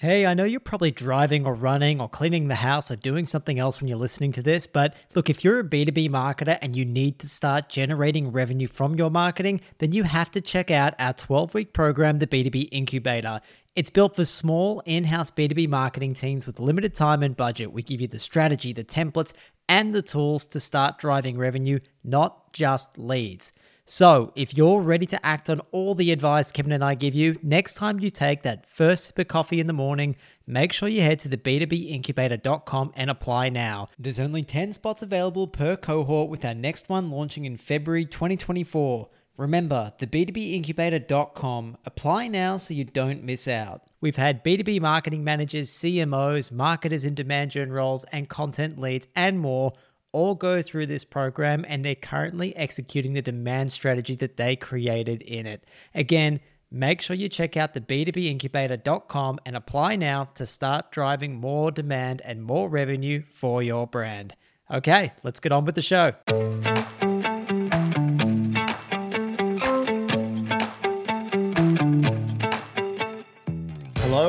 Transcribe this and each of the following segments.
Hey, I know you're probably driving or running or cleaning the house or doing something else when you're listening to this, but look, if you're a B2B marketer and you need to start generating revenue from your marketing, then you have to check out our 12 week program, the B2B Incubator. It's built for small in house B2B marketing teams with limited time and budget. We give you the strategy, the templates, and the tools to start driving revenue, not just leads. So, if you're ready to act on all the advice Kevin and I give you, next time you take that first sip of coffee in the morning, make sure you head to the b2bincubator.com and apply now. There's only 10 spots available per cohort with our next one launching in February 2024. Remember, the b2bincubator.com. Apply now so you don't miss out. We've had B2B marketing managers, CMOs, marketers in demand gen roles, and content leads, and more all go through this program and they're currently executing the demand strategy that they created in it. Again, make sure you check out the b2bincubator.com and apply now to start driving more demand and more revenue for your brand. Okay, let's get on with the show.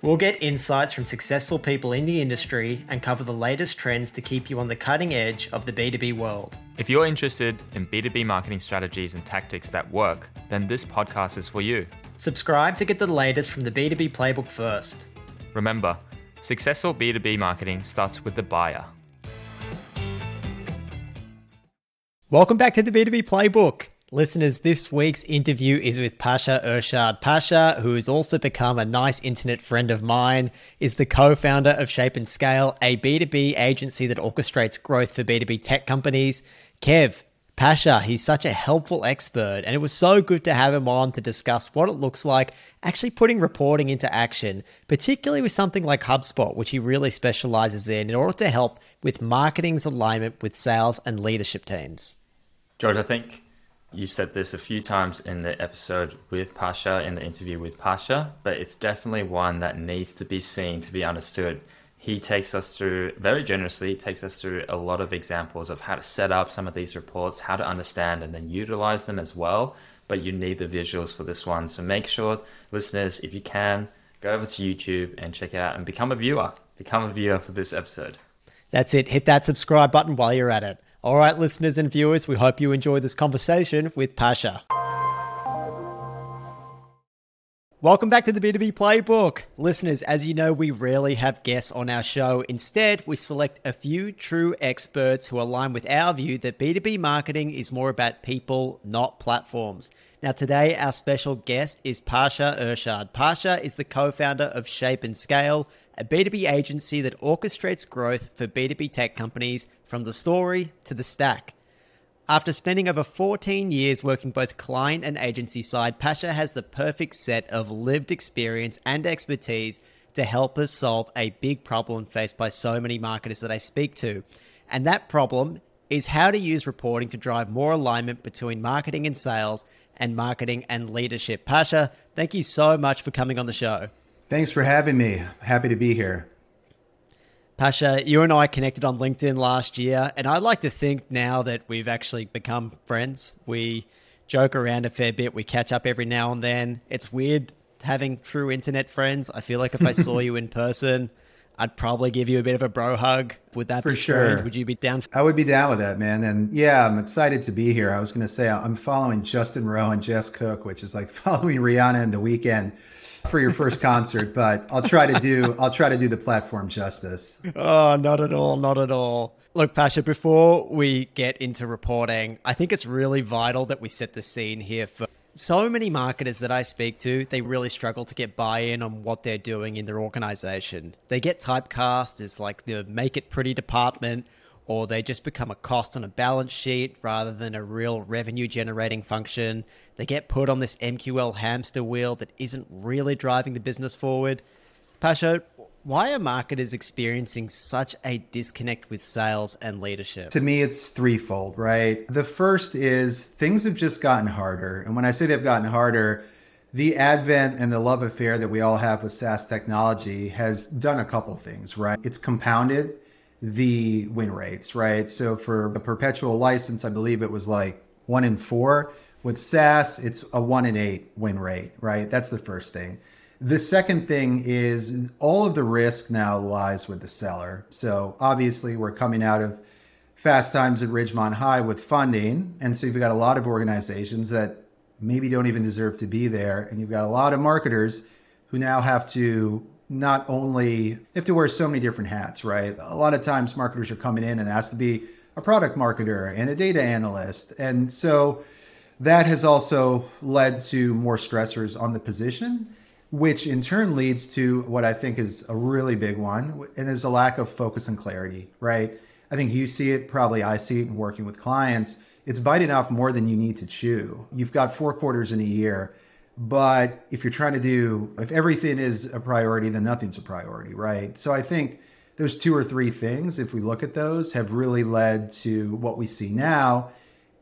We'll get insights from successful people in the industry and cover the latest trends to keep you on the cutting edge of the B2B world. If you're interested in B2B marketing strategies and tactics that work, then this podcast is for you. Subscribe to get the latest from the B2B playbook first. Remember, successful B2B marketing starts with the buyer. Welcome back to the B2B playbook. Listeners, this week's interview is with Pasha Irshad. Pasha, who has also become a nice internet friend of mine, is the co founder of Shape and Scale, a B2B agency that orchestrates growth for B2B tech companies. Kev, Pasha, he's such a helpful expert, and it was so good to have him on to discuss what it looks like actually putting reporting into action, particularly with something like HubSpot, which he really specializes in, in order to help with marketing's alignment with sales and leadership teams. George, I think you said this a few times in the episode with Pasha, in the interview with Pasha, but it's definitely one that needs to be seen to be understood. He takes us through, very generously, takes us through a lot of examples of how to set up some of these reports, how to understand and then utilize them as well. But you need the visuals for this one. So make sure, listeners, if you can, go over to YouTube and check it out and become a viewer. Become a viewer for this episode. That's it. Hit that subscribe button while you're at it. All right, listeners and viewers, we hope you enjoy this conversation with Pasha. Welcome back to the B2B Playbook. Listeners, as you know, we rarely have guests on our show. Instead, we select a few true experts who align with our view that B2B marketing is more about people, not platforms. Now, today, our special guest is Pasha Irshad. Pasha is the co founder of Shape and Scale, a B2B agency that orchestrates growth for B2B tech companies from the story to the stack. After spending over 14 years working both client and agency side, Pasha has the perfect set of lived experience and expertise to help us solve a big problem faced by so many marketers that I speak to. And that problem is how to use reporting to drive more alignment between marketing and sales and marketing and leadership. Pasha, thank you so much for coming on the show. Thanks for having me. Happy to be here. Pasha, you and I connected on LinkedIn last year, and I'd like to think now that we've actually become friends. We joke around a fair bit, we catch up every now and then. It's weird having true internet friends. I feel like if I saw you in person, I'd probably give you a bit of a bro hug. Would that for be sure? Strange? Would you be down? I would be down with that, man. And yeah, I'm excited to be here. I was going to say I'm following Justin Rowe and Jess Cook, which is like following Rihanna in the Weeknd for your first concert, but I'll try to do I'll try to do the platform justice. Oh, not at all, not at all. Look, Pasha, before we get into reporting, I think it's really vital that we set the scene here for so many marketers that I speak to, they really struggle to get buy in on what they're doing in their organization. They get typecast as like the make it pretty department, or they just become a cost on a balance sheet rather than a real revenue generating function. They get put on this MQL hamster wheel that isn't really driving the business forward. Pasha, Why are marketers experiencing such a disconnect with sales and leadership? To me, it's threefold, right? The first is things have just gotten harder. And when I say they've gotten harder, the advent and the love affair that we all have with SaaS technology has done a couple things, right? It's compounded the win rates, right? So for a perpetual license, I believe it was like one in four. With SaaS, it's a one in eight win rate, right? That's the first thing. The second thing is all of the risk now lies with the seller. So obviously, we're coming out of fast times at Ridgemont High with funding. And so you've got a lot of organizations that maybe don't even deserve to be there. And you've got a lot of marketers who now have to not only have to wear so many different hats, right? A lot of times marketers are coming in and asked to be a product marketer and a data analyst. And so that has also led to more stressors on the position which in turn leads to what I think is a really big one, and is a lack of focus and clarity, right? I think you see it, probably I see it in working with clients. It's biting off more than you need to chew. You've got four quarters in a year, but if you're trying to do, if everything is a priority, then nothing's a priority, right? So I think those two or three things, if we look at those, have really led to what we see now.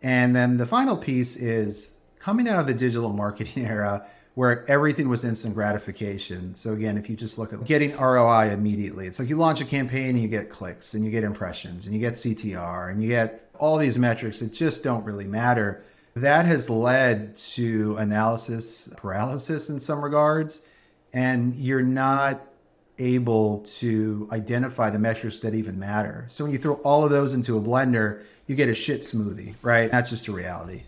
And then the final piece is coming out of the digital marketing era where everything was instant gratification. So again, if you just look at getting ROI immediately, it's like you launch a campaign and you get clicks and you get impressions and you get CTR and you get all these metrics that just don't really matter. That has led to analysis paralysis in some regards, and you're not able to identify the measures that even matter. So when you throw all of those into a blender, you get a shit smoothie, right? That's just a reality.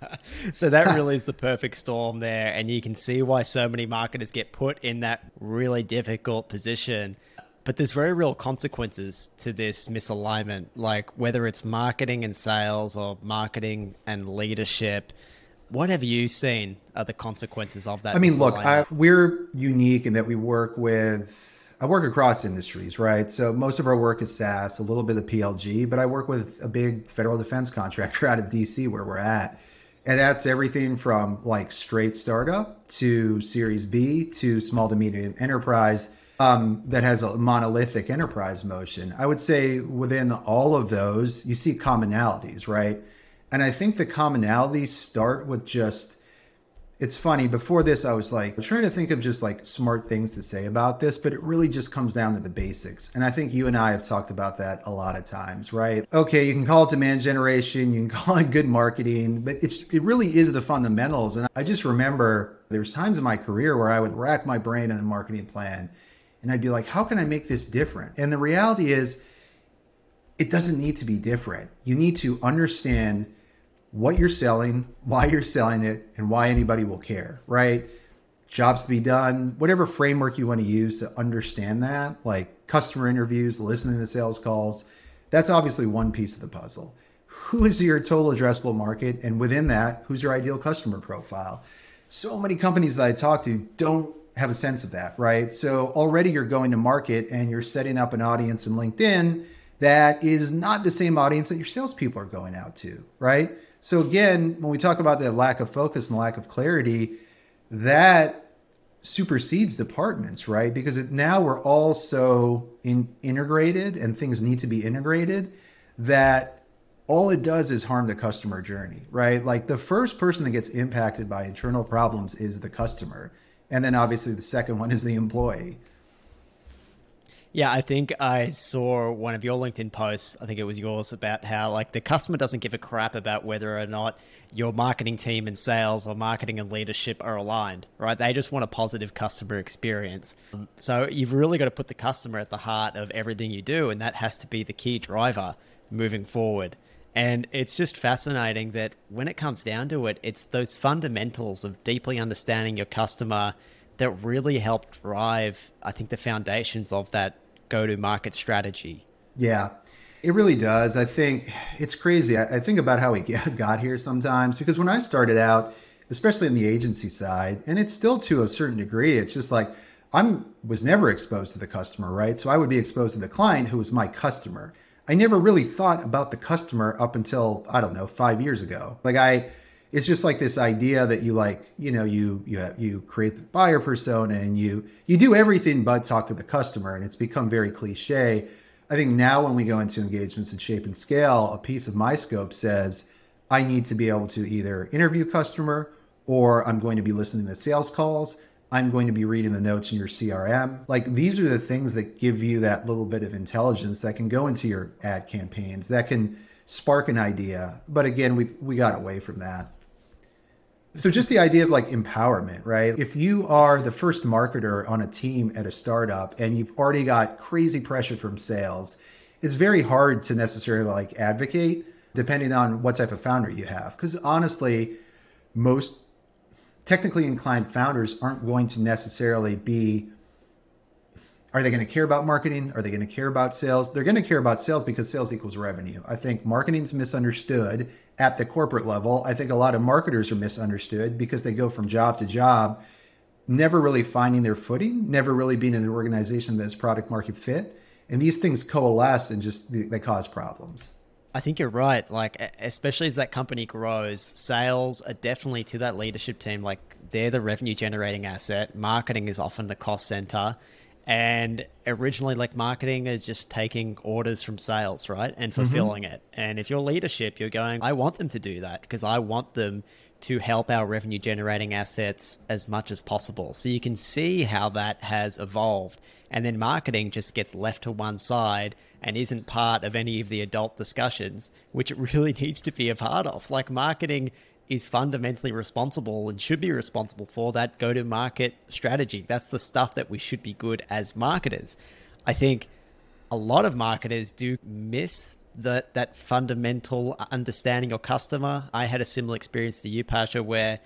so that really is the perfect storm there. And you can see why so many marketers get put in that really difficult position. But there's very real consequences to this misalignment, like whether it's marketing and sales or marketing and leadership. What have you seen are the consequences of that? I mean, look, I, we're unique in that we work with I work across industries, right? So most of our work is SaaS, a little bit of PLG, but I work with a big federal defense contractor out of DC where we're at. And that's everything from like straight startup to Series B to small to medium enterprise um, that has a monolithic enterprise motion. I would say within all of those, you see commonalities, right? And I think the commonalities start with just it's funny before this i was like trying to think of just like smart things to say about this but it really just comes down to the basics and i think you and i have talked about that a lot of times right okay you can call it demand generation you can call it good marketing but it's it really is the fundamentals and i just remember there's times in my career where i would rack my brain on a marketing plan and i'd be like how can i make this different and the reality is it doesn't need to be different you need to understand what you're selling, why you're selling it, and why anybody will care, right? Jobs to be done, whatever framework you want to use to understand that, like customer interviews, listening to sales calls, that's obviously one piece of the puzzle. Who is your total addressable market? And within that, who's your ideal customer profile? So many companies that I talk to don't have a sense of that, right? So already you're going to market and you're setting up an audience in LinkedIn that is not the same audience that your salespeople are going out to, right? So again, when we talk about the lack of focus and lack of clarity, that supersedes departments, right? Because it, now we're all so in, integrated and things need to be integrated that all it does is harm the customer journey, right? Like the first person that gets impacted by internal problems is the customer. And then obviously the second one is the employee. Yeah, I think I saw one of your LinkedIn posts. I think it was yours about how like the customer doesn't give a crap about whether or not your marketing team and sales or marketing and leadership are aligned, right? They just want a positive customer experience. So you've really got to put the customer at the heart of everything you do, and that has to be the key driver moving forward. And it's just fascinating that when it comes down to it, it's those fundamentals of deeply understanding your customer that really help drive, I think, the foundations of that go to market strategy. Yeah, it really does. I think it's crazy. I, I think about how we got here sometimes because when I started out, especially in the agency side, and it's still to a certain degree, it's just like I'm was never exposed to the customer, right? So I would be exposed to the client who was my customer. I never really thought about the customer up until I don't know, 5 years ago. Like I it's just like this idea that you like, you know, you you have, you create the buyer persona and you you do everything but talk to the customer, and it's become very cliche. I think now when we go into engagements in shape and scale, a piece of my scope says I need to be able to either interview customer or I'm going to be listening to sales calls. I'm going to be reading the notes in your CRM. Like these are the things that give you that little bit of intelligence that can go into your ad campaigns, that can spark an idea. But again, we we got away from that. So just the idea of like empowerment, right? If you are the first marketer on a team at a startup and you've already got crazy pressure from sales, it's very hard to necessarily like advocate depending on what type of founder you have. Because honestly, most technically inclined founders aren't going to necessarily be are they going to care about marketing? Are they going to care about sales? They're going to care about sales because sales equals revenue. I think marketing's misunderstood at the corporate level. I think a lot of marketers are misunderstood because they go from job to job, never really finding their footing, never really being in an organization that's product market fit. And these things coalesce and just they cause problems. I think you're right. Like, especially as that company grows, sales are definitely to that leadership team. Like, they're the revenue generating asset. Marketing is often the cost center. And originally, like, marketing is just taking orders from sales, right? And mm-hmm. fulfilling mm-hmm. it. And if you're leadership, you're going, I want them to do that because I want them to help our revenue generating assets as much as possible. So you can see how that has evolved. And then marketing just gets left to one side and isn't part of any of the adult discussions, which it really needs to be a part of. Like marketing is fundamentally responsible and should be responsible for that go to market strategy. That's the stuff that we should be good as marketers. I think a lot of marketers do miss that that fundamental understanding of customer. I had a similar experience to you, Pasha, where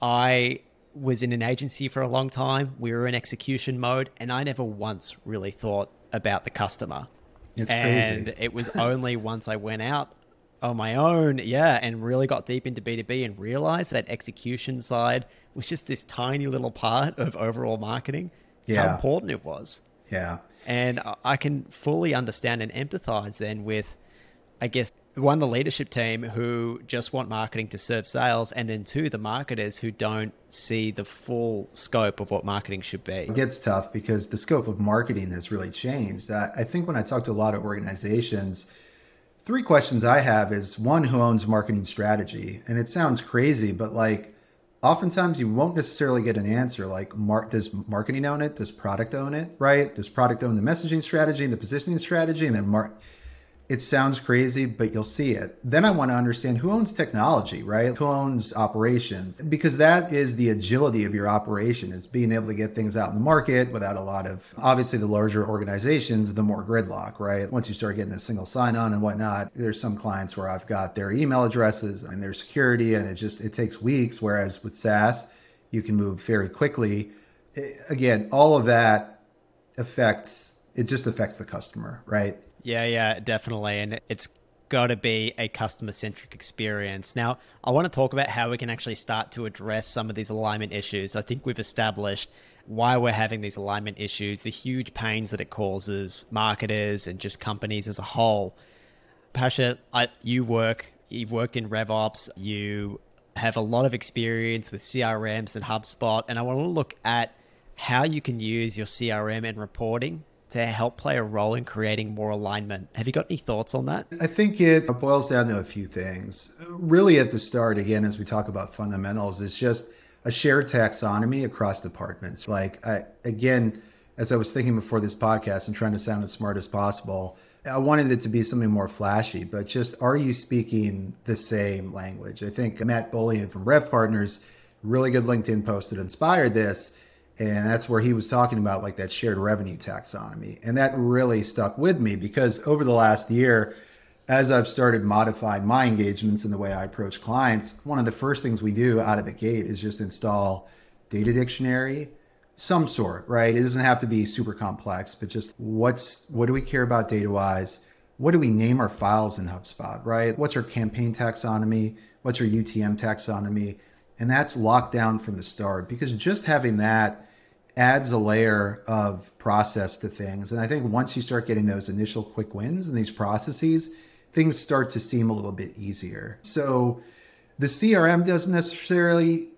I was in an agency for a long time. We were in execution mode, and I never once really thought about the customer. It's and crazy. it was only once I went out on my own, yeah, and really got deep into B2B and realized that execution side was just this tiny little part of overall marketing. Yeah. How important it was. Yeah. And I can fully understand and empathize then with, I guess, one, the leadership team who just want marketing to serve sales, and then two, the marketers who don't see the full scope of what marketing should be. It gets tough because the scope of marketing has really changed. I think when I talk to a lot of organizations, three questions I have is one, who owns marketing strategy? And it sounds crazy, but like, oftentimes you won't necessarily get an answer like mar- does marketing own it? Does product own it? Right? Does product own the messaging strategy and the positioning strategy? And then mar- it sounds crazy, but you'll see it. Then I want to understand who owns technology, right? Who owns operations? Because that is the agility of your operation is being able to get things out in the market without a lot of obviously the larger organizations, the more gridlock, right? Once you start getting a single sign-on and whatnot, there's some clients where I've got their email addresses and their security, and it just it takes weeks. Whereas with SaaS, you can move very quickly. Again, all of that affects it just affects the customer, right? Yeah, yeah, definitely. And it's got to be a customer centric experience. Now, I want to talk about how we can actually start to address some of these alignment issues. I think we've established why we're having these alignment issues, the huge pains that it causes marketers and just companies as a whole. Pasha, I, you work, you've worked in RevOps, you have a lot of experience with CRMs and HubSpot, and I want to look at how you can use your CRM and reporting to help play a role in creating more alignment. Have you got any thoughts on that? I think it boils down to a few things. Really, at the start, again, as we talk about fundamentals, it's just a shared taxonomy across departments. Like, I, again, as I was thinking before this podcast and trying to sound as smart as possible, I wanted it to be something more flashy, but just are you speaking the same language? I think Matt Bolian from Rev Partners, really good LinkedIn post that inspired this and that's where he was talking about like that shared revenue taxonomy. And that really stuck with me because over the last year as i've started modifying my engagements and the way i approach clients one of the first things we do out of the gate is just install data dictionary some sort right? It doesn't have to be super complex but just what's what do we care about data wise what do we name our files in hubspot right? What's our campaign taxonomy? What's our utm taxonomy and that's locked down from the start because just having that adds a layer of process to things. And I think once you start getting those initial quick wins and these processes, things start to seem a little bit easier. So The CRM doesn't necessarily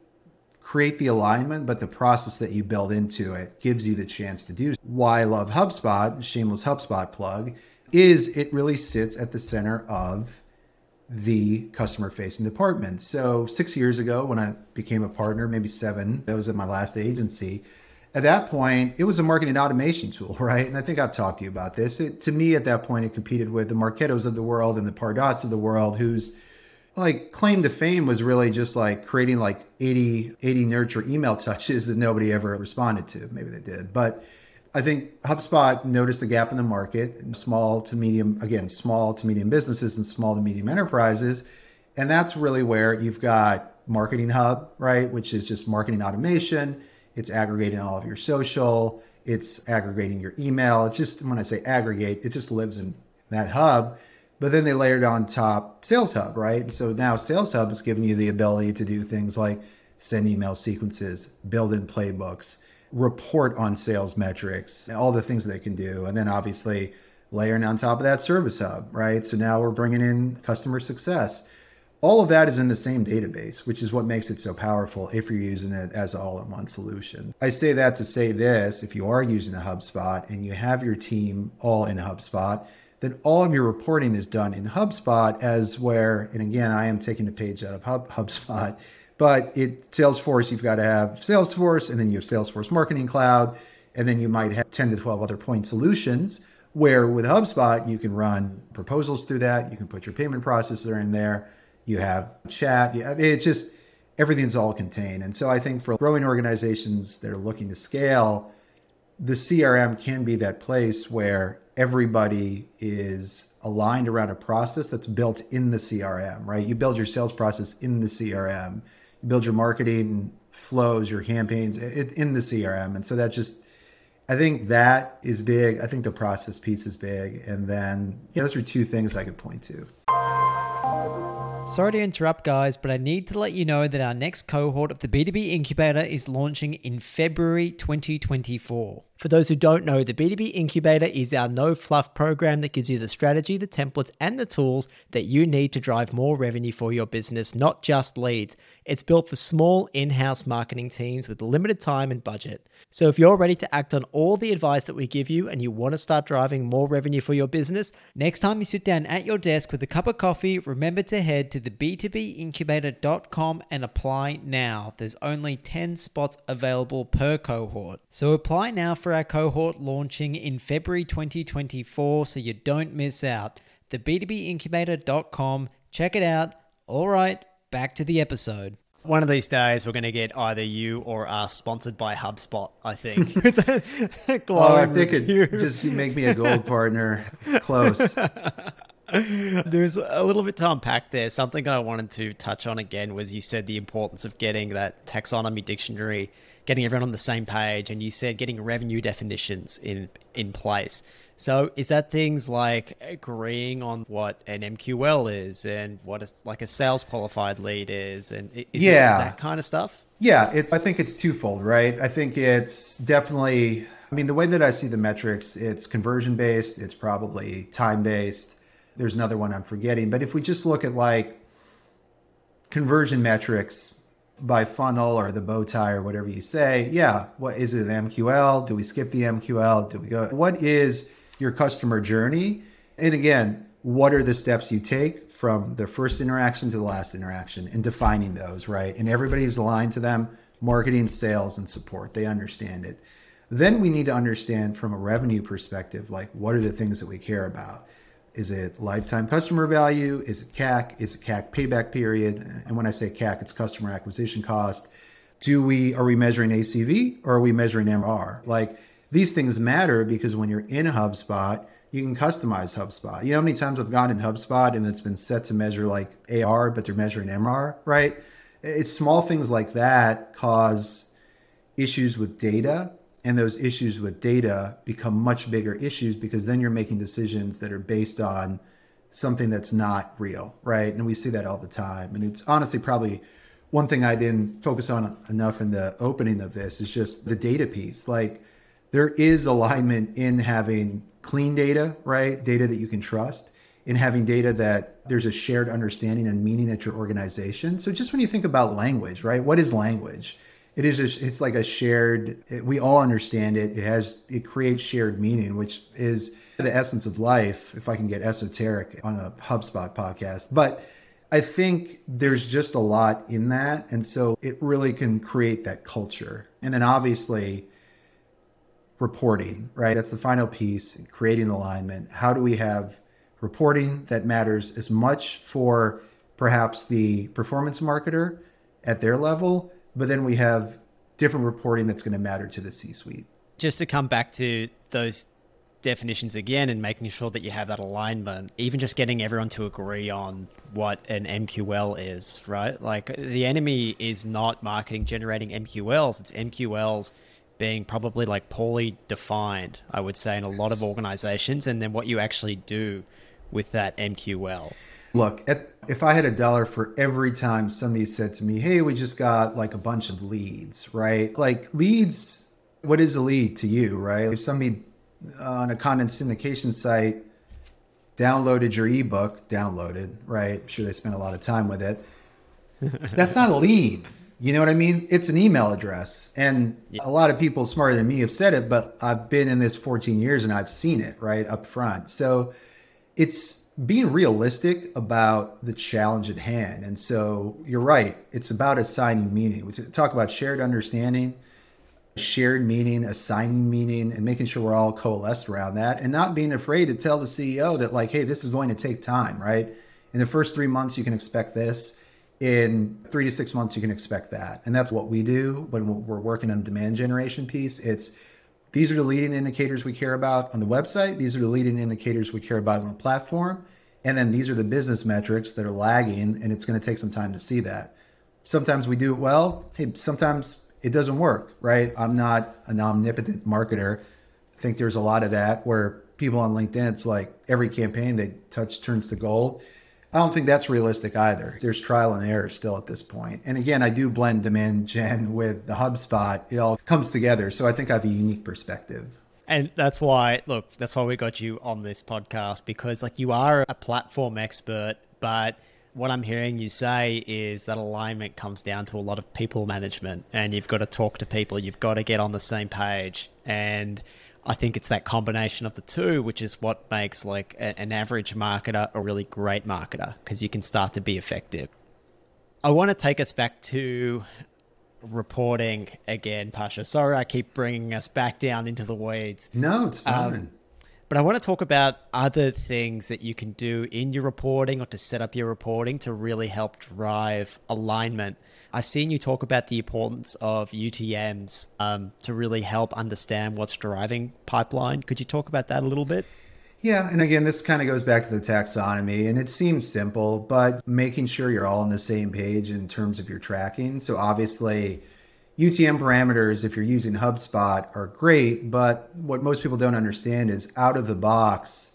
create the alignment, but the process that you build into it gives you the chance to do. Why I love HubSpot, shameless HubSpot plug, is it really sits at the center of the customer facing department. So, six years ago, when I became a partner, maybe seven, that was at my last agency. At that point, it was a marketing automation tool, right? And I think I've talked to you about this. It, to me, at that point, it competed with the Marketos of the world and the Pardots of the world, whose like claim to fame was really just like creating like 80, 80 nurture email touches that nobody ever responded to. Maybe they did, but I think HubSpot noticed a gap in the market, small to medium, again, small to medium businesses and small to medium enterprises. And that's really where you've got Marketing Hub, right? Which is just marketing automation. It's aggregating all of your social, it's aggregating your email. It's just, when I say aggregate, it just lives in that hub. But then they layered on top Sales Hub, right? So now Sales Hub is giving you the ability to do things like send email sequences, build in playbooks, report on sales metrics, all the things they can do. And then obviously layering on top of that service hub, right? So now we're bringing in customer success. All of that is in the same database, which is what makes it so powerful if you're using it as all in one solution. I say that to say this if you are using a HubSpot and you have your team all in HubSpot, then all of your reporting is done in HubSpot as where, and again, I am taking a page out of Hub, HubSpot but it Salesforce, you've got to have Salesforce, and then you have Salesforce Marketing Cloud, and then you might have 10 to 12 other point solutions. Where with HubSpot, you can run proposals through that. You can put your payment processor in there. You have chat. You it's just everything's all contained. And so I think for growing organizations that are looking to scale, the CRM can be that place where everybody is aligned around a process that's built in the CRM, right? You build your sales process in the CRM build your marketing flows, your campaigns it, in the CRM. And so that just, I think that is big. I think the process piece is big. And then you know, those are two things I could point to. Sorry to interrupt, guys, but I need to let you know that our next cohort of the B2B Incubator is launching in February 2024. For those who don't know, the B2B Incubator is our no fluff program that gives you the strategy, the templates, and the tools that you need to drive more revenue for your business, not just leads. It's built for small in house marketing teams with limited time and budget. So if you're ready to act on all the advice that we give you and you want to start driving more revenue for your business, next time you sit down at your desk with a cup of coffee, remember to head to the b2bincubator.com and apply now. There's only 10 spots available per cohort. So apply now for our cohort launching in February 2024 so you don't miss out. The B2bincubator.com. Check it out. All right, back to the episode. One of these days, we're going to get either you or us sponsored by HubSpot. I think. oh, if they could just make me a gold partner, close. There's a little bit to unpack there. Something that I wanted to touch on again was you said the importance of getting that taxonomy dictionary getting everyone on the same page, and you said getting revenue definitions in in place. So is that things like agreeing on what an MQL is and what a, like a sales qualified lead is, and is yeah, that kind of stuff? Yeah, it's. I think it's twofold, right? I think it's definitely. I mean, the way that I see the metrics, it's conversion based. It's probably time based. There's another one I'm forgetting, but if we just look at like conversion metrics, by funnel or the bow tie or whatever you say. Yeah, what is it? MQL? Do we skip the MQL? Do we go? What is your customer journey? And again, what are the steps you take from the first interaction to the last interaction and defining those, right? And everybody's aligned to them marketing, sales, and support. They understand it. Then we need to understand from a revenue perspective, like what are the things that we care about? Is it lifetime customer value? Is it CAC? Is it CAC payback period? And when I say CAC, it's customer acquisition cost. Do we are we measuring ACV or are we measuring MR? Like these things matter because when you're in HubSpot, you can customize HubSpot. You know how many times I've gone in HubSpot and it's been set to measure like AR, but they're measuring MR, right? It's small things like that cause issues with data and those issues with data become much bigger issues because then you're making decisions that are based on something that's not real, right? And we see that all the time. And it's honestly probably one thing I didn't focus on enough in the opening of this is just the data piece. Like there is alignment in having clean data, right? Data that you can trust in having data that there's a shared understanding and meaning at your organization. So just when you think about language, right? What is language? It is it's like a shared it, we all understand it. It has it creates shared meaning, which is the essence of life if I can get esoteric on a HubSpot podcast. But I think there's just a lot in that and so it really can create that culture. And then obviously reporting, right? That's the final piece, creating alignment. How do we have reporting that matters as much for perhaps the performance marketer at their level, but then we have different reporting that's going to matter to the C suite. Just to come back to those definitions again and making sure that you have that alignment, even just getting everyone to agree on what an MQL is, right? Like the enemy is not marketing generating MQLs, it's MQLs being probably like poorly defined, I would say, in a lot of organizations, and then what you actually do with that MQL. Look, at, if I had a dollar for every time somebody said to me, "Hey, we just got like a bunch of leads," right? Like leads, what is a lead to you, right? If somebody on a content syndication site downloaded your ebook, downloaded, right? I'm sure they spent a lot of time with it. That's not a lead. You know what I mean? It's an email address. And a lot of people smarter than me have said it, but I've been in this 14 years and I've seen it right up front. So it's being realistic about the challenge at hand. And so you're right. It's about assigning meaning. We talk about shared understanding, shared meaning, assigning meaning, and making sure we're all coalesced around that and not being afraid to tell the CEO that, like, hey, this is going to take time, right? In the first three months, you can expect this in three to six months you can expect that and that's what we do when we're working on the demand generation piece it's these are the leading indicators we care about on the website. These are the leading indicators we care about on the platform. And then these are the business metrics that are lagging and it's going to take some time to see that. Sometimes we do it well. Hey sometimes it doesn't work right? I'm not an omnipotent marketer. I think there's a lot of that where people on linkedin it's like every campaign they touch turns to gold I don't think that's realistic either. There's trial and error still at this point. And again, I do blend demand gen with the HubSpot. It all comes together. So I think I have a unique perspective. And that's why, look, that's why we got you on this podcast because, like, you are a platform expert, but what I'm hearing you say is that alignment comes down to a lot of people management, and you've got to talk to people, you've got to get on the same page. And I think it's that combination of the two, which is what makes like a, an average marketer a really great marketer because you can start to be effective. I want to take us back to reporting again, Pasha. Sorry, I keep bringing us back down into the weeds. No, it's fine. Um, but I want to talk about other things that you can do in your reporting or to set up your reporting to really help drive alignment. I've seen you talk about the importance of UTMs um, to really help understand what's driving pipeline. Could you talk about that a little bit? Yeah, and again, this kind of goes back to the taxonomy, and it seems simple, but making sure you're all on the same page in terms of your tracking. So, obviously, UTM parameters, if you're using HubSpot, are great, but what most people don't understand is out of the box,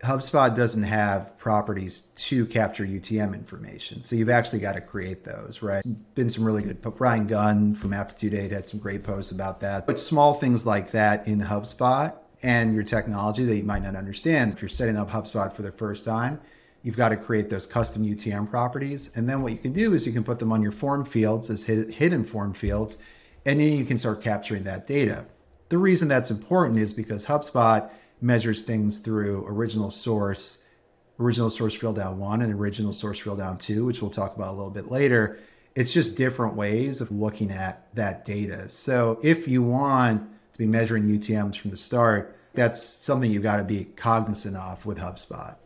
HubSpot doesn't have properties to capture UTM information. So you've actually got to create those, right? Been some really good. Brian Gunn from Aptitude 8 had some great posts about that. But small things like that in HubSpot and your technology that you might not understand. If you're setting up HubSpot for the first time, you've got to create those custom UTM properties. And then what you can do is you can put them on your form fields as hidden form fields, and then you can start capturing that data. The reason that's important is because HubSpot measures things through original source, original source drill down one, and original source drill down two, which we'll talk about a little bit later. It's just different ways of looking at that data. So if you want to be measuring UTMs from the start, that's something you've got to be cognizant of with HubSpot.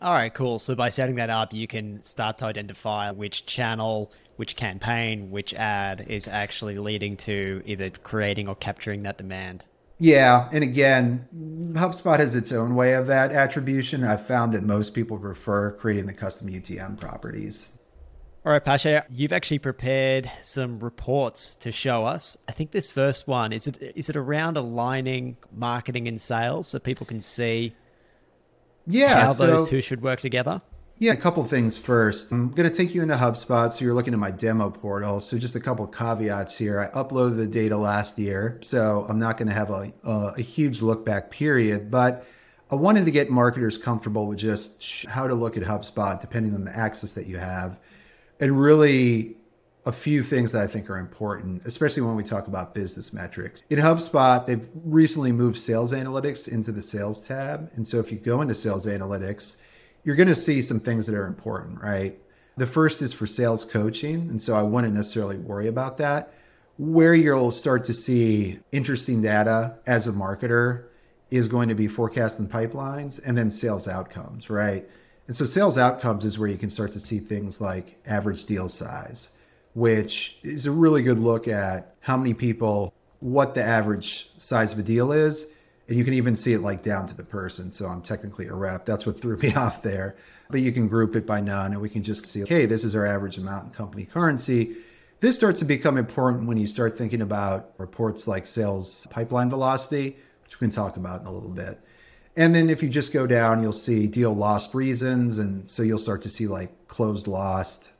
All right, cool. So by setting that up, you can start to identify which channel, which campaign, which ad is actually leading to either creating or capturing that demand. Yeah, and again, HubSpot has its own way of that attribution. I've found that most people prefer creating the custom UTM properties. All right, Pasha, you've actually prepared some reports to show us. I think this first one is it is it around aligning marketing and sales so people can see yeah, how so, those two should work together? Yeah, a couple things first. I'm going to take you into HubSpot. So you're looking at my demo portal. So just a couple caveats here. I uploaded the data last year, so I'm not going to have a, a, a huge look back period, but I wanted to get marketers comfortable with just how to look at HubSpot depending on the access that you have. And really, a few things that I think are important, especially when we talk about business metrics. In HubSpot, they've recently moved sales analytics into the sales tab. And so if you go into sales analytics, you're going to see some things that are important, right? The first is for sales coaching. And so I wouldn't necessarily worry about that. Where you'll start to see interesting data as a marketer is going to be forecast and pipelines and then sales outcomes, right? And so sales outcomes is where you can start to see things like average deal size, which is a really good look at how many people, what the average size of a deal is. And you can even see it like down to the person. So I'm technically a rep. That's what threw me off there. But you can group it by none and we can just see, okay, this is our average amount in company currency. This starts to become important when you start thinking about reports like sales pipeline velocity, which we can talk about in a little bit. And then if you just go down, you'll see deal lost reasons. And so you'll start to see like closed lost.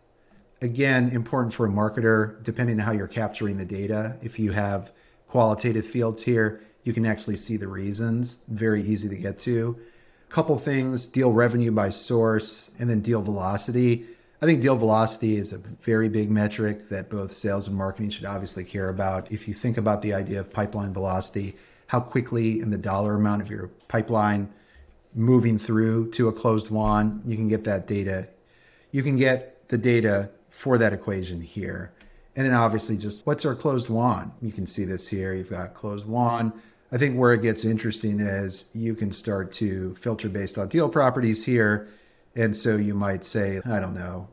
Again, important for a marketer, depending on how you're capturing the data. If you have qualitative fields here, you can actually see the reasons. Very easy to get to. Couple things deal revenue by source and then deal velocity. I think deal velocity is a very big metric that both sales and marketing should obviously care about. If you think about the idea of pipeline velocity, how quickly and the dollar amount of your pipeline moving through to a closed won, you can get that data. You can get the data for that equation here. And then obviously just what's our closed won? You can see this here. You've got closed won. I think where it gets interesting is you can start to filter based on deal properties here. And so you might say, I don't know,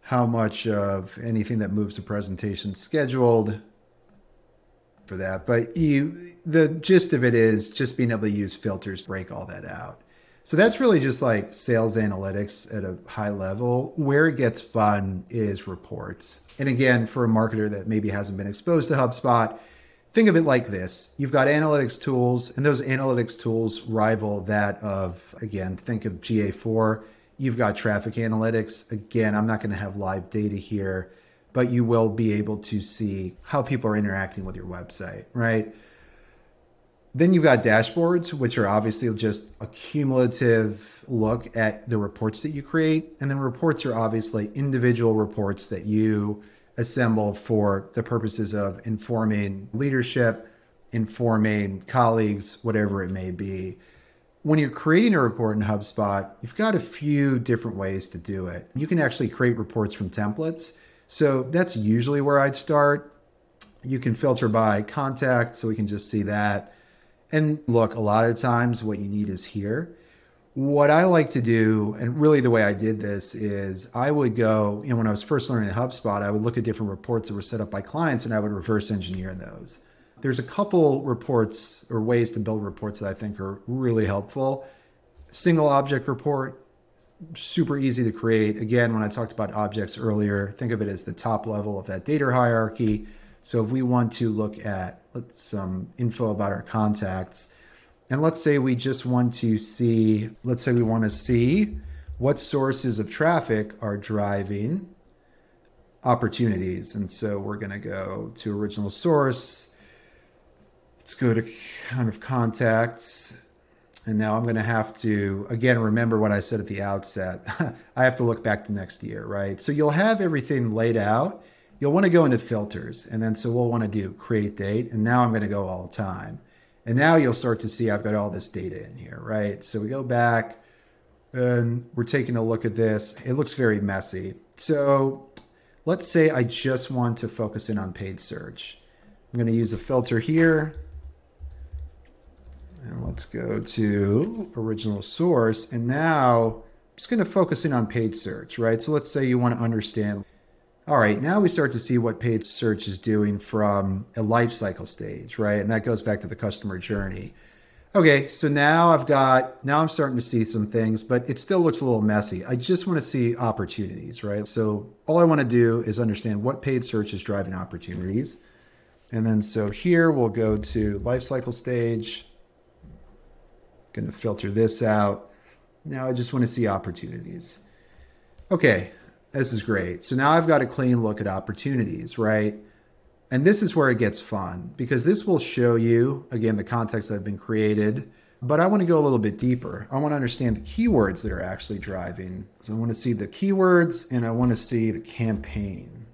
how much of anything that moves a presentation scheduled for that. But you, the gist of it is just being able to use filters to break all that out. So that's really just like sales analytics at a high level. Where it gets fun is reports. And again, for a marketer that maybe hasn't been exposed to HubSpot, think of it like this you've got analytics tools, and those analytics tools rival that of, again, think of GA4. You've got traffic analytics. Again, I'm not going to have live data here but you will be able to see how people are interacting with your website, right? Then you've got dashboards, which are obviously just a cumulative look at the reports that you create. And then reports are obviously individual reports that you assemble for the purposes of informing leadership, informing colleagues, whatever it may be. When you're creating a report in HubSpot, you've got a few different ways to do it. You can actually create reports from templates. So that's usually where I'd start. You can filter by contact, so we can just see that. And look, a lot of times what you need is here. What I like to do, and really the way I did this is I would go, know, when I was first learning HubSpot, I would look at different reports that were set up by clients and I would reverse engineer those. There's a couple reports or ways to build reports that I think are really helpful. Single object report, super easy to create. Again, when I talked about objects earlier, think of it as the top level of that data hierarchy. So if we want to look at some info about our contacts, and let's say we just want to see, let's say we want to see what sources of traffic are driving opportunities. And so we're going to go to original source. Let's go to kind of contacts and now I'm going to have to, again, remember what I said at the outset. I have to look back to next year, right? So you'll have everything laid out. You'll want to go into filters. And then so we'll want to do create date. And now I'm going to go all time. And now you'll start to see I've got all this data in here, right? So we go back and we're taking a look at this. It looks very messy. So let's say I just want to focus in on paid search. I'm going to use a filter here and let's go to original source. And now I'm just going to focus in on paid search, right? So let's say you want to understand. All right, now we start to see what paid search is doing from a life cycle stage, right? And that goes back to the customer journey. Okay, so now I've got, now I'm starting to see some things, but it still looks a little messy. I just want to see opportunities, right? So all I want to do is understand what paid search is driving opportunities. And then so here we'll go to life cycle stage Going to filter this out. Now I just want to see opportunities. Okay, this is great. So now I've got a clean look at opportunities, right? And this is where it gets fun because this will show you, again, the context that I've been created But I want to go a little bit deeper. I want to understand the keywords that are actually driving. So I want to see the keywords and I want to see the campaign.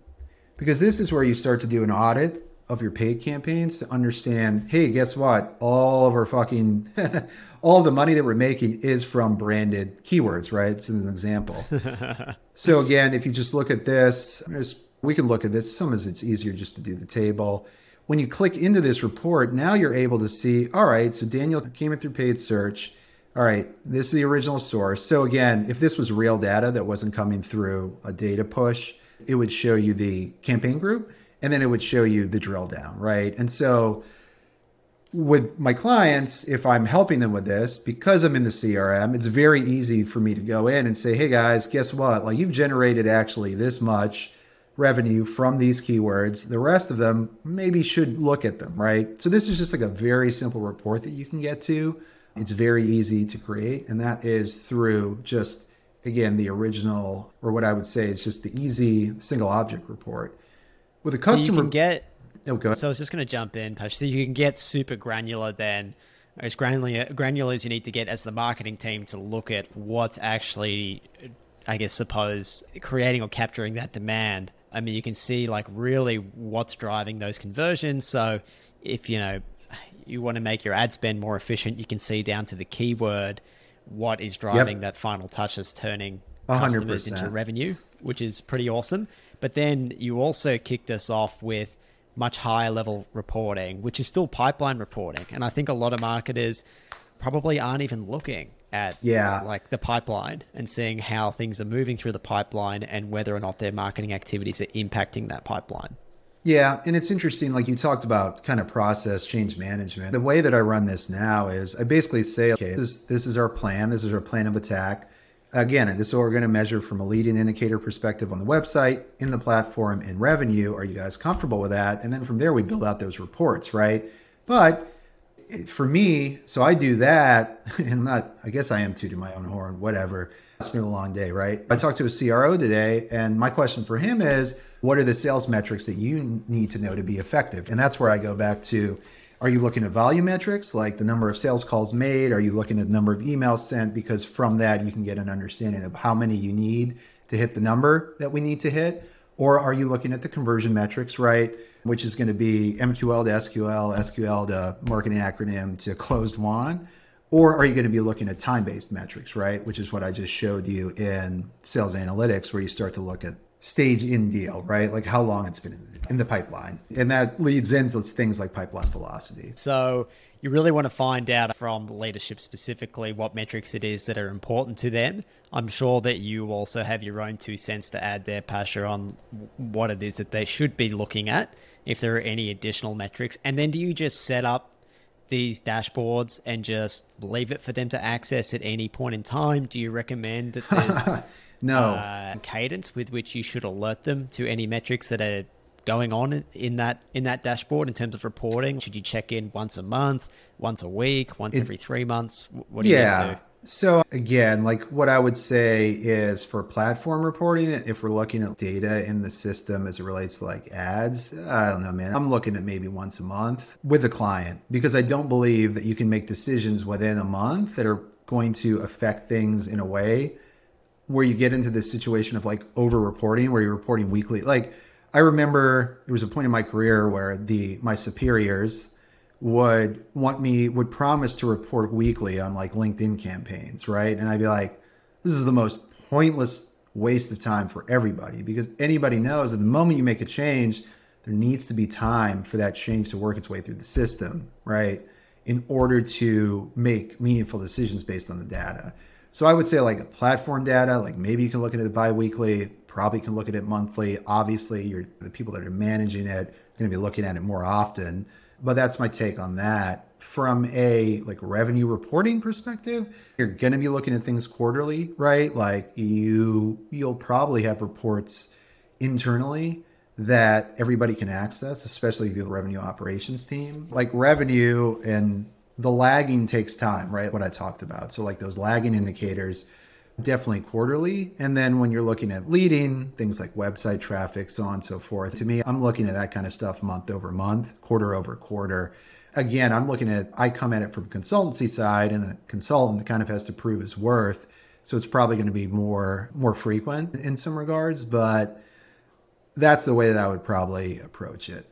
Because this is where you start to do an audit of your paid campaigns to understand, hey, guess what? All of our fucking all the money that we're making is from branded keywords, right? It's an example. so again, if you just look at this, we can look at this. Sometimes it's easier just to do the table. When you click into this report, now you're able to see, all right, so Daniel came in through paid search. All right, this is the original source. So again, if this was real data that wasn't coming through a data push, it would show you the campaign group and then it would show you the drill down, right? And so with my clients, if I'm helping them with this, because I'm in the CRM, it's very easy for me to go in and say, hey guys, guess what? Like you've generated actually this much revenue from these keywords. The rest of them maybe should look at them, right? So this is just like a very simple report that you can get to. It's very easy to create, and that is through just again the original, or what I would say is just the easy single object report. With a customer, so you can get Oh, so I was just going to jump in, Pash. So you can get super granular then, as granular, granular as you need to get as the marketing team to look at what's actually, I guess, suppose creating or capturing that demand. I mean, you can see like really what's driving those conversions. So if you know you want to make your ad spend more efficient, you can see down to the keyword what is driving yep. that final touches, turning 100%. customers into revenue, which is pretty awesome. But then you also kicked us off with much higher level reporting, which is still pipeline reporting. And I think a lot of marketers probably aren't even looking at yeah. like the pipeline and seeing how things are moving through the pipeline and whether or not their marketing activities are impacting that pipeline. Yeah, and it's interesting like you talked about kind of process change management. The way that I run this now is I basically say okay, this is this is our plan, this is our plan of attack Again, this is what we're going to measure from a leading indicator perspective on the website, in the platform, in revenue. Are you guys comfortable with that? And then from there, we build out those reports, right? But for me, so I do that, and not, I guess I am too to my own horn, whatever. It's been a long day, right? I talked to a CRO today, and my question for him is, what are the sales metrics that you need to know to be effective? And that's where I go back to are you looking at volume metrics like the number of sales calls made? Are you looking at the number of emails sent? Because from that, you can get an understanding of how many you need to hit the number that we need to hit. Or are you looking at the conversion metrics, right? Which is going to be MQL to SQL, SQL to marketing acronym to closed won. Or are you going to be looking at time based metrics, right? Which is what I just showed you in sales analytics, where you start to look at stage in deal, right? Like how long it's been in the, in the pipeline. And that leads into things like pipeline velocity. So you really want to find out from leadership specifically what metrics it is that are important to them. I'm sure that you also have your own two cents to add there, Pasha, on what it is that they should be looking at, if there are any additional metrics. And then do you just set up these dashboards and just leave it for them to access at any point in time? Do you recommend that there's no uh, cadence with which you should alert them to any metrics that are going on in that in that dashboard in terms of reporting? Should you check in once a month, once a week, once it, every three months? What do yeah. you do? So again, like what I would say is for platform reporting, if we're looking at data in the system as it relates to like ads, I don't know, man. I'm looking at maybe once a month with a client because I don't believe that you can make decisions within a month that are going to affect things in a way where you get into this situation of like over reporting where you're reporting weekly. Like i remember there was a point in my career where the my superiors would want me would promise to report weekly on like linkedin campaigns right? And i'd be like this is the most pointless waste of time for everybody because anybody knows that the moment you make a change there needs to be time for that change to work its way through the system right? In order to make meaningful decisions based on the data so I would say like platform data, like maybe you can look at it biweekly, probably can look at it monthly. Obviously, you're the people that are managing it are going to be looking at it more often. But that's my take on that. From a like revenue reporting perspective, you're going to be looking at things quarterly, right? Like you you'll probably have reports internally that everybody can access, especially if you have a revenue operations team. Like revenue and the lagging takes time, right? What I talked about. So, like those lagging indicators, definitely quarterly. And then when you're looking at leading, things like website traffic, so on and so forth, to me, I'm looking at that kind of stuff month over month, quarter over quarter. again, I'm looking at, I come at it from consultancy side and the consultant kind of has to prove his worth. So it's probably going to be more, more frequent in some regards, but that's the way that I would probably approach it.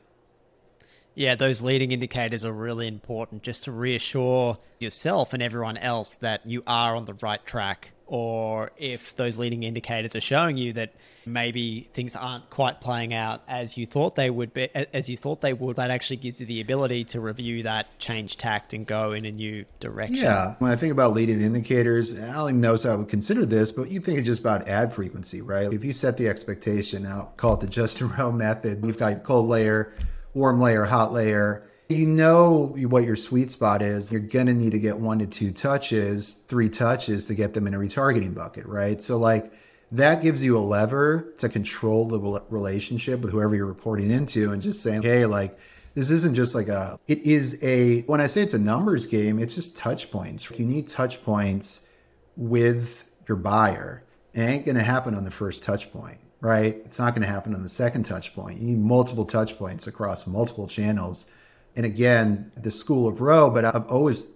Yeah, those leading indicators are really important just to reassure yourself and everyone else that you are on the right track. Or if those leading indicators are showing you that maybe things aren't quite playing out as you thought they would be, as you thought they would, that actually gives you the ability to review that, change tact, and go in a new direction. Yeah, when I think about leading indicators, I don't even know how I would consider this, but you think it's just about ad frequency, right? If you set the expectation, I'll call it the Justin Rowe method. We've got cold layer warm layer, hot layer. You know what your sweet spot is. You're going to need to get one to two touches, three touches to get them in a retargeting bucket, right? So, like, that gives you a lever to control the relationship with whoever you're reporting into and just saying, hey, like, this isn't just like a, it is a, when I say it's a numbers game, it's just touch points. You need touch points with your buyer. It ain't going to happen on the first touch point right? It's not going to happen on the second touch point. You need multiple touch points across multiple channels. And again, the school of Rowe, but I've always,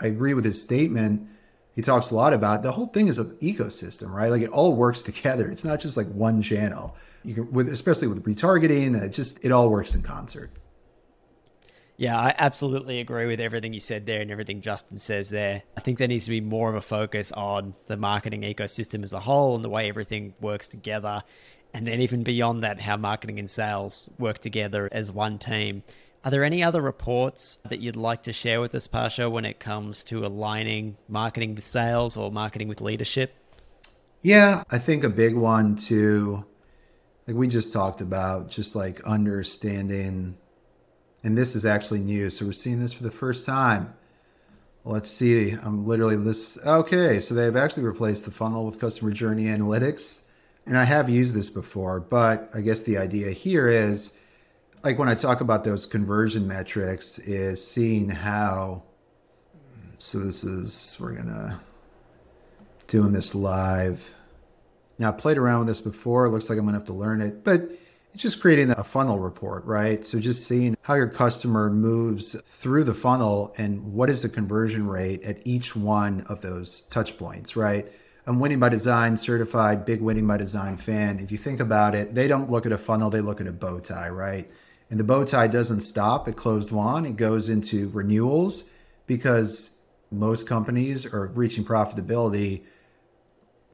I agree with his statement. He talks a lot about the whole thing is an ecosystem, right? Like it all works together. It's not just like one channel. You can, with especially with retargeting, it just it all works in concert. Yeah, I absolutely agree with everything you said there and everything Justin says there. I think there needs to be more of a focus on the marketing ecosystem as a whole and the way everything works together. And then, even beyond that, how marketing and sales work together as one team. Are there any other reports that you'd like to share with us, Pasha, when it comes to aligning marketing with sales or marketing with leadership? Yeah, I think a big one too, like we just talked about, just like understanding and this is actually new. So we're seeing this for the first time. Let's see. I'm literally this. Okay, so they've actually replaced the funnel with customer journey analytics. And I have used this before, but I guess the idea here is like when I talk about those conversion metrics, is seeing how. So this is, we're going to doing this live. Now, I played around with this before. It looks like I'm going to have to learn it, but it's just creating a funnel report, right? So just seeing how your customer moves through the funnel and what is the conversion rate at each one of those touch points, right? I'm winning by design certified, big winning by design fan. If you think about it, they don't look at a funnel, they look at a bow tie, right? And the bow tie doesn't stop at closed won, it goes into renewals because most companies are reaching profitability